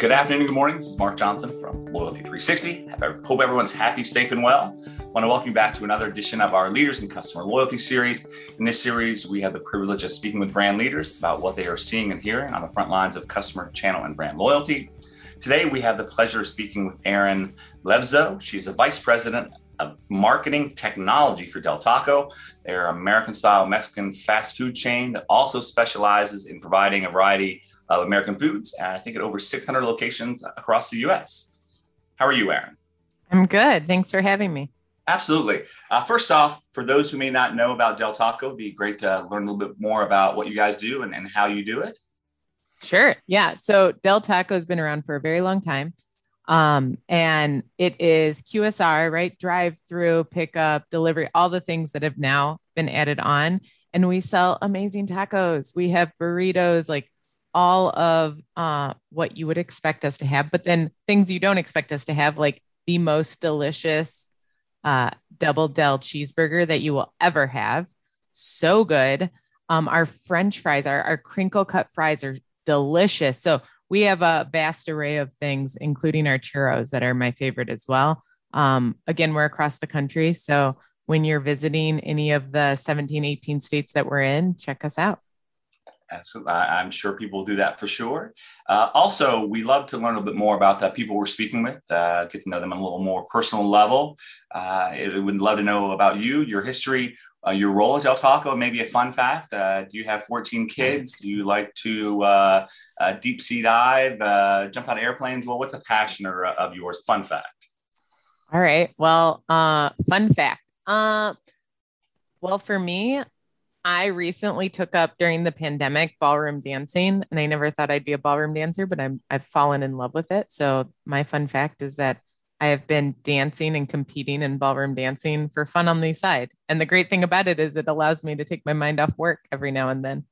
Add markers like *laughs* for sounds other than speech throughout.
Good afternoon, good morning. This is Mark Johnson from Loyalty 360. I hope everyone's happy, safe, and well. I want to welcome you back to another edition of our Leaders in Customer Loyalty series. In this series, we have the privilege of speaking with brand leaders about what they are seeing and hearing on the front lines of customer channel and brand loyalty. Today, we have the pleasure of speaking with Erin Levzow. She's the Vice President of Marketing Technology for Del Taco. They're an American style Mexican fast food chain that also specializes in providing a variety of American foods. And I think at over 600 locations across the US. How are you, Erin? I'm good. Thanks for having me. Absolutely. Uh, first off, for those who may not know about Del Taco, it'd be great to learn a little bit more about what you guys do and, and how you do it. Sure. Yeah. So Del Taco has been around for a very long time. Um, and it is QSR, right? Drive through, pickup, delivery, all the things that have now been added on. And we sell amazing tacos. We have burritos, like all of uh, what you would expect us to have, but then things you don't expect us to have, like the most delicious uh, double Del cheeseburger that you will ever have. So good. Um, our French fries, our, our crinkle cut fries are delicious. So we have a vast array of things, including our churros that are my favorite as well. Um, again, we're across the country. So when you're visiting any of the 17, 18 states that we're in, check us out. Absolutely. I'm sure people will do that for sure. Uh, also, we love to learn a bit more about the people we're speaking with, uh, get to know them on a little more personal level. Uh, would love to know about you, your history, uh, your role at Del Taco, maybe a fun fact. Uh, do you have 14 kids? Do you like to uh, deep sea dive, jump out of airplanes? Well, what's a passion or, of yours? Fun fact. All right. Well, fun fact. well, for me, I recently took up during the pandemic ballroom dancing, and I never thought I'd be a ballroom dancer, but I'm I've fallen in love with it. So my fun fact is that I have been dancing and competing in ballroom dancing for fun on the side. And the great thing about it is it allows me to take my mind off work every now and then.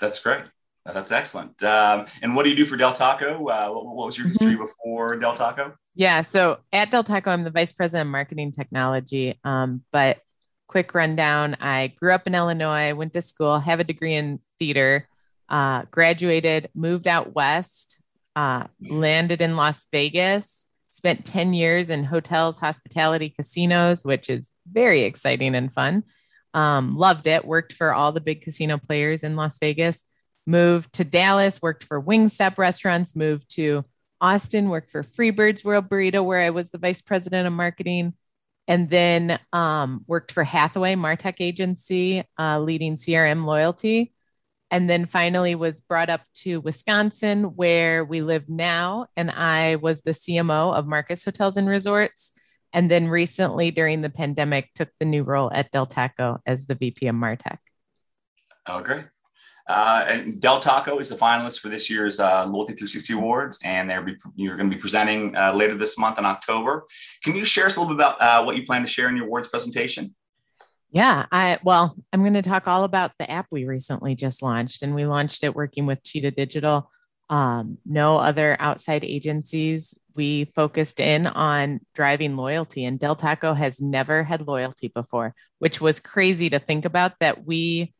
That's great. That's excellent. Um, and what do you do for Del Taco? Uh, what, what, was your history mm-hmm. before Del Taco? Yeah, so at Del Taco, I'm the vice president of marketing technology. Um, but quick rundown I grew up in Illinois, went to school, have a degree in theater, uh, graduated, moved out west, uh, landed in Las Vegas, spent 10 years in hotels, hospitality, casinos, which is very exciting and fun. Um, loved it, worked for all the big casino players in Las Vegas, moved to Dallas, worked for Wingstop restaurants, moved to Austin, worked for Freebird's World Burrito, where I was the vice president of marketing and then um, worked for Hathway Martech Agency, uh, leading CRM loyalty. And then finally was brought up to Wisconsin, where we live now. And I was the CMO of Marcus Hotels and Resorts. And then recently, during the pandemic, took the new role at Del Taco as the VP of Martech. Oh, great. Uh, and Del Taco is the finalist for this year's uh, Loyalty 360 Awards, and they're be, you're going to be presenting uh, later this month in October. Can you share us a little bit about uh, what you plan to share in your awards presentation? Yeah, I well, I'm going to talk all about the app we recently just launched, and we launched it working with Cheetah Digital. Um, no other outside agencies. We focused in on driving loyalty, and Del Taco has never had loyalty before, which was crazy to think about. That we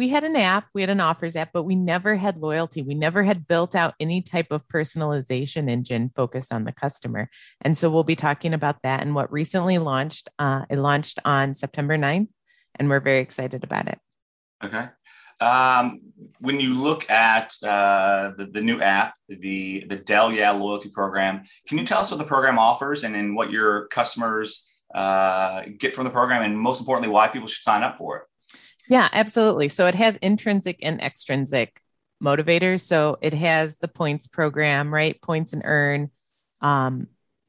we had an app, we had an offers app, but we never had loyalty. We never had built out any type of personalization engine focused on the customer. And so we'll be talking about that and what recently launched. Uh, it launched on September 9th, and we're very excited about it. Okay. Um, when you look at uh, the, the new app, the, the Del Yeah loyalty program, can you tell us what the program offers and, and what your customers uh, get from the program, and most importantly, why people should sign up for it? Yeah, absolutely. So it has intrinsic and extrinsic motivators. So it has the points program, right? Points and earn. Um,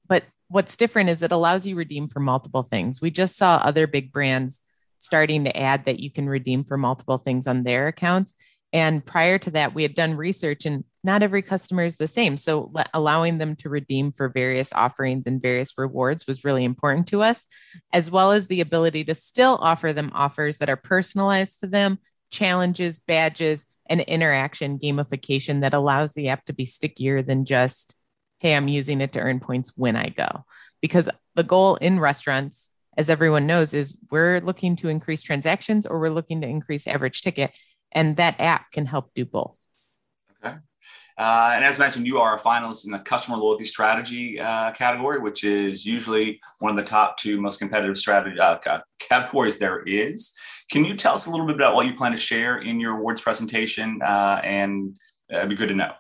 but what's different is it allows you redeem for multiple things. We just saw other big brands starting to add that you can redeem for multiple things on their accounts. And prior to that, we had done research and not every customer is the same. So allowing them to redeem for various offerings and various rewards was really important to us, as well as the ability to still offer them offers that are personalized to them, challenges, badges, and interaction gamification that allows the app to be stickier than just, hey, I'm using it to earn points when I go. Because the goal in restaurants, as everyone knows, is we're looking to increase transactions or we're looking to increase average ticket. And that app can help do both. Okay. Uh, and as mentioned, you are a finalist in the customer loyalty strategy uh, category, which is usually one of the top two most competitive strategy uh, categories there is. Can you tell us a little bit about what you plan to share in your awards presentation? Uh, and it'd be good to know.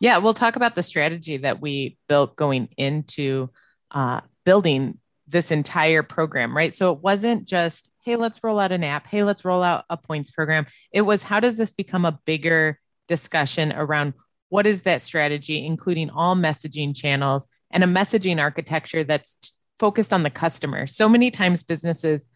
Yeah, we'll talk about the strategy that we built going into uh, building this entire program, right? So it wasn't just, hey, let's roll out an app. Hey, let's roll out a points program. It was, how does this become a bigger discussion around what is that strategy, including all messaging channels and a messaging architecture that's focused on the customer? So many times businesses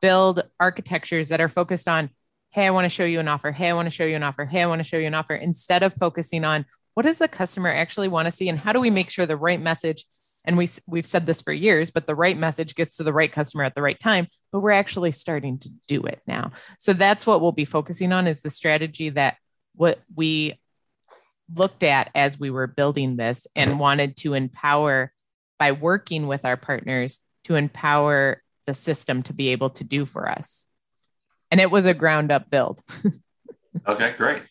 build architectures that are focused on, hey, I want to show you an offer. Hey, I want to show you an offer. Hey, I want to show you an offer, instead of focusing on what does the customer actually want to see and how do we make sure the right message and we we've said this for years but the right message gets to the right customer at the right time but we're actually starting to do it now. So that's what we'll be focusing on is the strategy that what we looked at as we were building this and wanted to empower by working with our partners to empower the system to be able to do for us. And it was a ground up build. *laughs* Okay great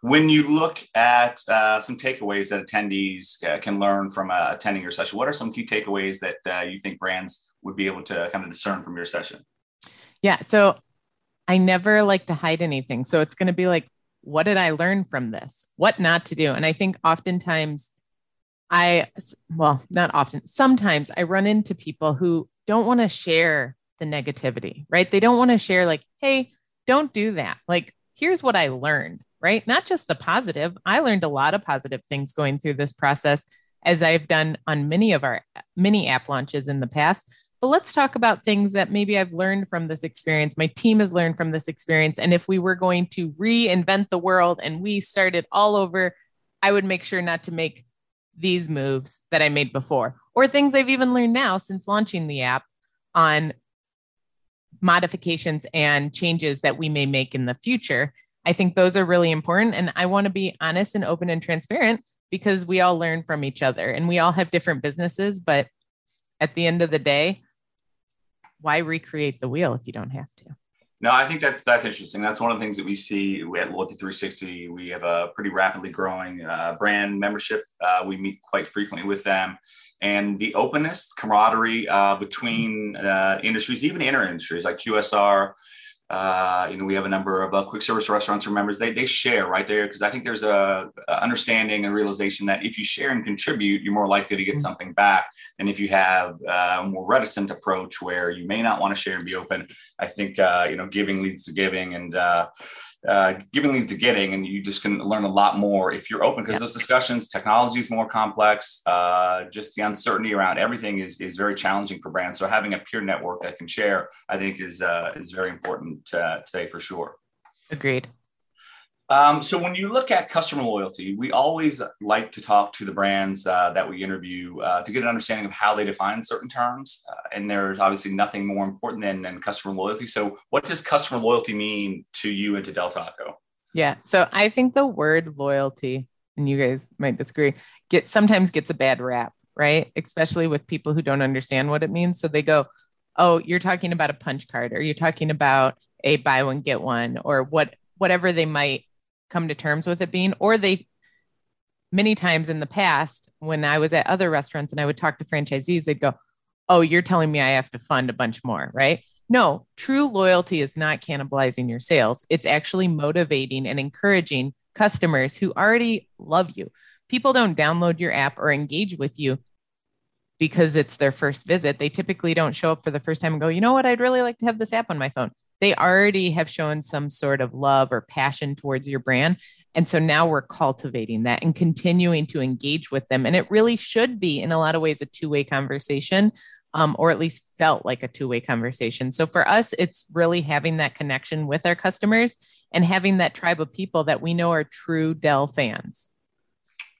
when you look at uh, some takeaways that attendees uh, can learn from uh, attending your session, what are some key takeaways that uh, you think brands would be able to kind of discern from your session? Yeah. So I never like to hide anything. So it's going to be like, what did I learn from this? What not to do? And I think oftentimes I, well, not often, sometimes I run into people who don't want to share the negativity, right? They don't want to share, like, hey, don't do that. Like, here's what I learned right? Not just the positive. I learned a lot of positive things going through this process, as I've done on many of our mini app launches in the past. But let's talk about things that maybe I've learned from this experience. My team has learned from this experience. And if we were going to reinvent the world and we started all over, I would make sure not to make these moves that I made before, or things I've even learned now since launching the app on modifications and changes that we may make in the future I think those are really important. And I want to be honest and open and transparent because we all learn from each other and we all have different businesses. But at the end of the day, why recreate the wheel if you don't have to? No, I think that that's interesting. That's one of the things that we see at Loyalty 360. We have a pretty rapidly growing uh, brand membership. Uh, we meet quite frequently with them, and the openness, camaraderie uh, between uh, industries, even inner industries like QSR, uh, you know, we have a number of uh, quick service restaurants or members. They, they share right there because I think there's a, a, understanding and realization that if you share and contribute, you're more likely to get mm-hmm. something back than if you have uh, a more reticent approach where you may not want to share and be open. I think uh, you know, giving leads to giving, and uh, giving leads to getting, and you just can learn a lot more if you're open because yeah. those discussions, technology is more complex. Uh, just the uncertainty around everything is is very challenging for brands. So having a peer network that can share, I think, is uh, is very important uh, today for sure. Agreed. Um, so when you look at customer loyalty, we always like to talk to the brands uh, that we interview uh, to get an understanding of how they define certain terms. Uh, and there's obviously nothing more important than, than customer loyalty. So what does customer loyalty mean to you and to Del Taco? Yeah. So I think the word loyalty, and you guys might disagree, get sometimes gets a bad rap, right? Especially with people who don't understand what it means. So they go, oh, you're talking about a punch card, or you're talking about a buy one get one, or what whatever they might come to terms with it being, or they many times in the past when I was at other restaurants and I would talk to franchisees, they'd go, Oh, you're telling me I have to fund a bunch more, right? No, true loyalty is not cannibalizing your sales. It's actually motivating and encouraging customers who already love you. People don't download your app or engage with you because it's their first visit. They typically don't show up for the first time and go, you know what, I'd really like to have this app on my phone they already have shown some sort of love or passion towards your brand. And so now we're cultivating that and continuing to engage with them. And it really should be, in a lot of ways, a two way conversation, um, or at least felt like a two way conversation. So for us, it's really having that connection with our customers and having that tribe of people that we know are true Del fans.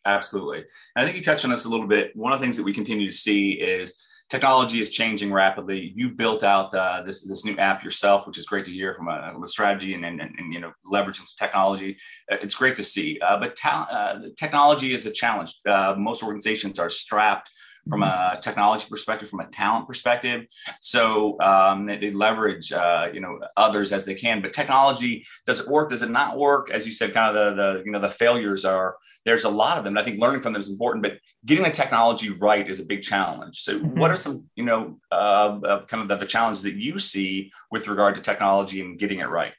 Absolutely. And I think you touched on this a little bit. One of the things that we continue to see is technology is changing rapidly. You built out uh, this this new app yourself, which is great to hear from a, a strategy and, and, and, you know leveraging technology. Uh, it's great to see. Uh, but ta- uh, technology is a challenge. Uh, most organizations are strapped from a technology perspective, from a talent perspective. So um, they, they, leverage, uh, you know, others as they can. But technology does it work? Does it not work? As you said, kind of the, the you know the failures are there's a lot of them. And I think learning from them is important, but getting the technology right is a big challenge. So, mm-hmm. what are some you know uh, uh, kind of the, the challenges that you see with regard to technology and getting it right?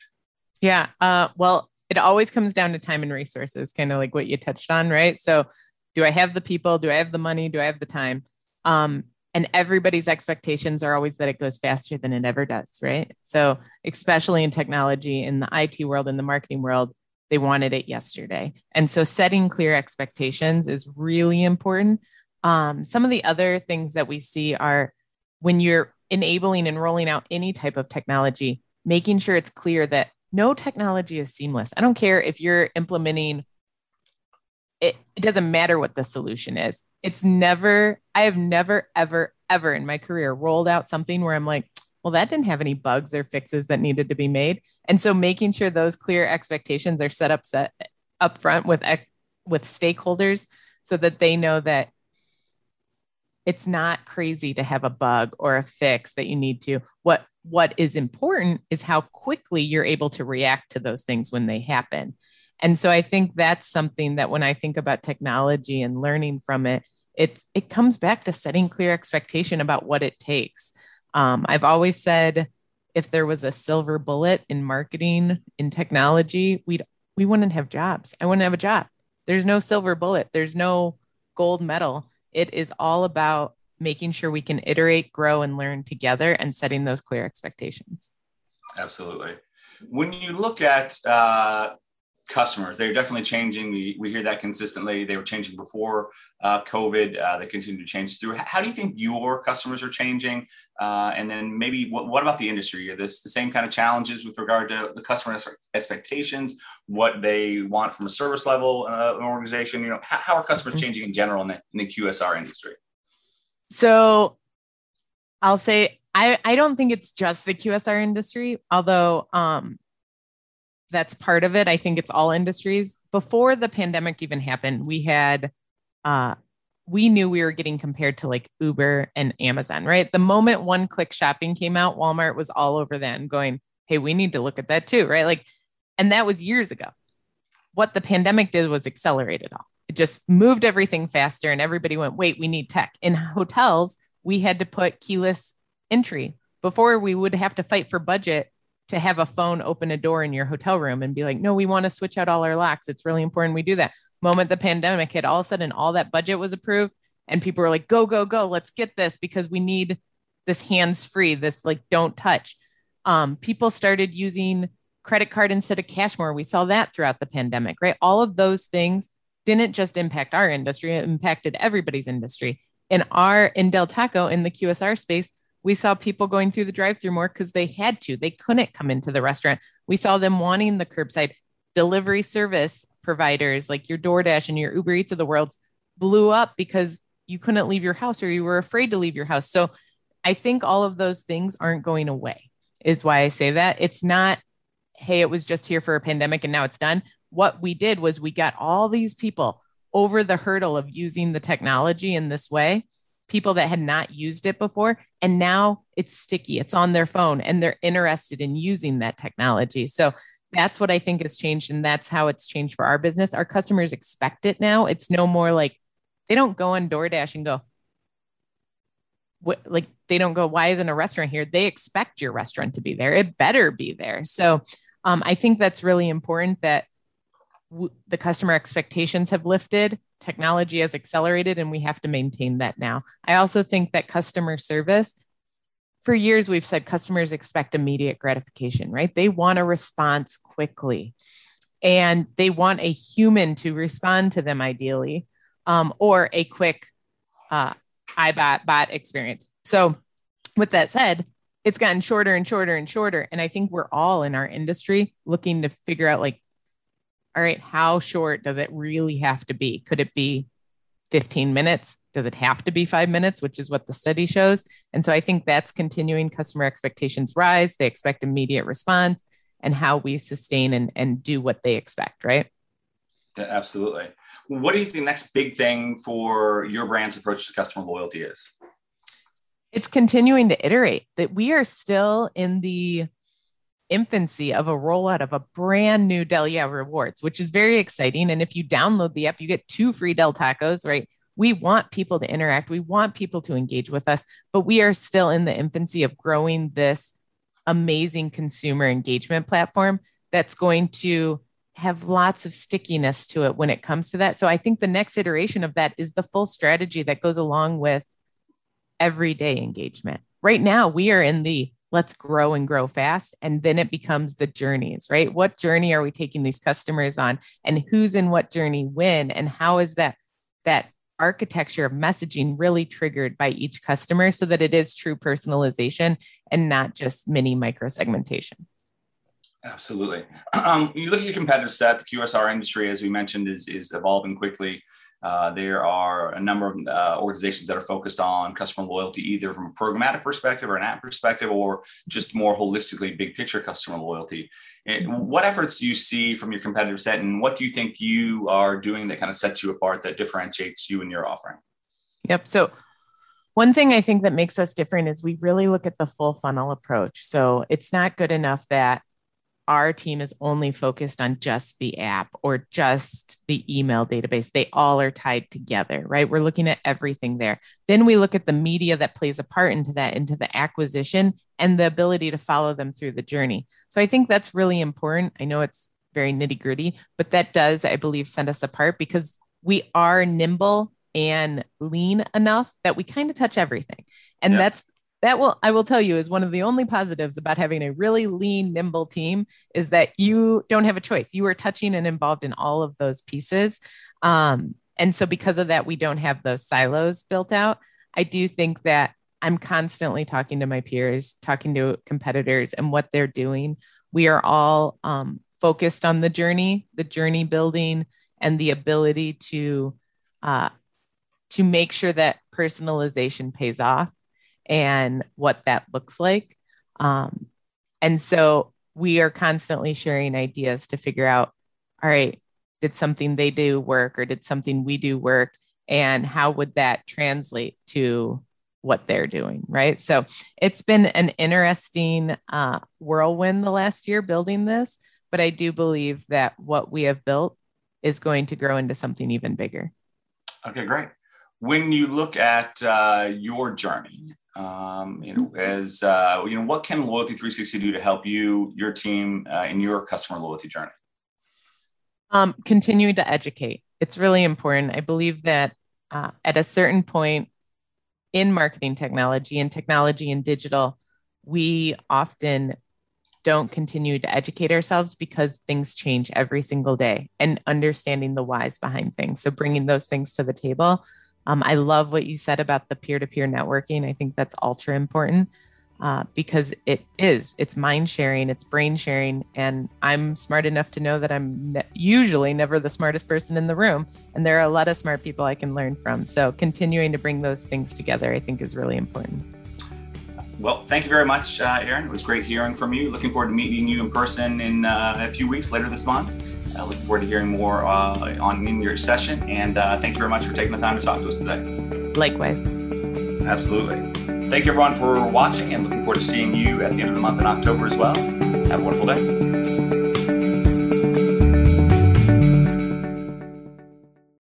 Yeah. Uh, well, it always comes down to time and resources, kind of like what you touched on, right? So, do I have the people? Do I have the money? Do I have the time? Um, and everybody's expectations are always that it goes faster than it ever does, right? So, especially in technology, in the IT world, in the marketing world, they wanted it yesterday. And so, setting clear expectations is really important. Um, some of the other things that we see are when you're enabling and rolling out any type of technology, making sure it's clear that no technology is seamless. I don't care if you're implementing it, it doesn't matter what the solution is. It's never, I have never, ever, ever in my career rolled out something where I'm like, well, that didn't have any bugs or fixes that needed to be made. And so making sure those clear expectations are set up set up front with with stakeholders so that they know that it's not crazy to have a bug or a fix that you need to what what is important is how quickly you're able to react to those things when they happen and so i think that's something that when i think about technology and learning from it it it comes back to setting clear expectation about what it takes. Um, i've always said if there was a silver bullet in marketing in technology we'd we wouldn't have jobs. I wouldn't have a job. There's no silver bullet. There's no gold medal. It is all about making sure we can iterate, grow, and learn together and setting those clear expectations. Absolutely. When you look at uh, customers, they're definitely changing. We, we hear that consistently. They were changing before uh, COVID. Uh, they continue to change through. How do you think your customers are changing? Uh, and then maybe what, what about the industry? Are this the same kind of challenges with regard to the customer expectations, what they want from a service level uh, an organization? You know, how, how are customers mm-hmm. changing in general in the, in the QSR industry? So I'll say I, I don't think it's just the QSR industry, although um, that's part of it. I think it's all industries. Before the pandemic even happened, we had uh, we knew we were getting compared to like Uber and Amazon, right? The moment one click shopping came out, Walmart was all over that and going, hey, we need to look at that too, right? Like, and that was years ago. What the pandemic did was accelerate it all it just moved everything faster and everybody went wait we need tech in hotels we had to put keyless entry before we would have to fight for budget to have a phone open a door in your hotel room and be like no we want to switch out all our locks. It's really important we do that. Moment the pandemic hit all of a sudden all that budget was approved and people were like go go go. Let's get this because we need this hands free this like don't touch. Um, people started using credit card instead of cash more. We saw that throughout the pandemic right? All of those things didn't just impact our industry, it impacted everybody's industry. In our in Del Taco in the QSR space, we saw people going through the drive-through more because they had to. They couldn't come into the restaurant. We saw them wanting the curbside delivery service providers like your DoorDash and your Uber Eats of the world blew up because you couldn't leave your house or you were afraid to leave your house. So I think all of those things aren't going away, is why I say that. It's not, hey, it was just here for a pandemic and now it's done what we did was we got all these people over the hurdle of using the technology in this way people that had not used it before and now it's sticky it's on their phone and they're interested in using that technology. So that's what i think has changed and that's how it's changed for our business. Our customers expect it now. It's no more like they don't go on doordash and go what, like they don't go why isn't a restaurant here? They expect your restaurant to be there. It better be there. So um, i think that's really important that w- the customer expectations have lifted, technology has accelerated, and we have to maintain that now. I also think that customer service, for years, we've said customers expect immediate gratification, right? They want a response quickly and they want a human to respond to them ideally um, or a quick uh, iBot bot experience. So, with that said, it's gotten shorter and shorter and shorter. And I think we're all in our industry looking to figure out like all right, how short does it really have to be? Could it be 15 minutes? Does it have to be five minutes, which is what the study shows? And so I think that's continuing customer expectations rise. They expect immediate response and how we sustain and, and do what they expect, right? Yeah, absolutely. What do you think the next big thing for your brand's approach to customer loyalty is? It's continuing to iterate that we are still in the infancy of a rollout of a brand new Del Yeah rewards, which is very exciting. And if you download the app, you get two free Del tacos, right? We want people to interact. We want people to engage with us, but we are still in the infancy of growing this amazing consumer engagement platform that's going to have lots of stickiness to it when it comes to that. So I think the next iteration of that is the full strategy that goes along with everyday engagement. Right now, we are in the let's grow and grow fast. And then it becomes the journeys, right? What journey are we taking these customers on and who's in what journey when? And how is that, that architecture of messaging really triggered by each customer so that it is true personalization and not just mini micro segmentation? Absolutely. *clears throat* Um, you look at your competitive set, the QSR industry, as we mentioned, is, is evolving quickly. Uh, there are a number of uh, organizations that are focused on customer loyalty, either from a programmatic perspective or an app perspective, or just more holistically, big picture customer loyalty. And what efforts do you see from your competitive set, and what do you think you are doing that kind of sets you apart, that differentiates you and your offering? Yep. So, one thing I think that makes us different is we really look at the full funnel approach. So, it's not good enough that our team is only focused on just the app or just the email database. They all are tied together, right? We're looking at everything there. Then we look at the media that plays a part into that, into the acquisition and the ability to follow them through the journey. So I think that's really important. I know it's very nitty gritty, but that does, I believe, set us apart because we are nimble and lean enough that we kind of touch everything. And that's that will i will tell you is one of the only positives about having a really lean nimble team is that you don't have a choice. You are touching and involved in all of those pieces. Um, and so because of that we don't have those silos built out. I do think that i'm constantly talking to my peers talking to competitors and what they're doing. We are all um, focused on the journey the journey building and the ability to uh, to make sure that personalization pays off and what that looks like. Um, and so we are constantly sharing ideas to figure out all right, did something they do work or did something we do work? And how would that translate to what they're doing? Right. So it's been an interesting uh, whirlwind the last year building this, but I do believe that what we have built is going to grow into something even bigger. Okay, great. When you look at uh, your journey um, you know, as uh, you know, what can Loyalty 360 do to help you, your team, uh, in your customer loyalty journey? Um, continue to educate. It's really important. I believe that uh, at a certain point in marketing technology and technology and digital, we often don't continue to educate ourselves because things change every single day and understanding the whys behind things. So bringing those things to the table um, I love what you said about the peer to peer networking. I think that's ultra important uh, because it is, it's mind sharing, it's brain sharing. And I'm smart enough to know that I'm ne- usually never the smartest person in the room. And there are a lot of smart people I can learn from. So continuing to bring those things together, I think is really important. Well, thank you very much, uh, Erin. It was great hearing from you. Looking forward to meeting you in person in uh, a few weeks later this month. Uh, looking forward to hearing more uh, on in your session. And uh, thank you very much for taking the time to talk to us today. Likewise. Absolutely. Thank you everyone for watching and looking forward to seeing you at the end of the month in October as well. Have a wonderful day.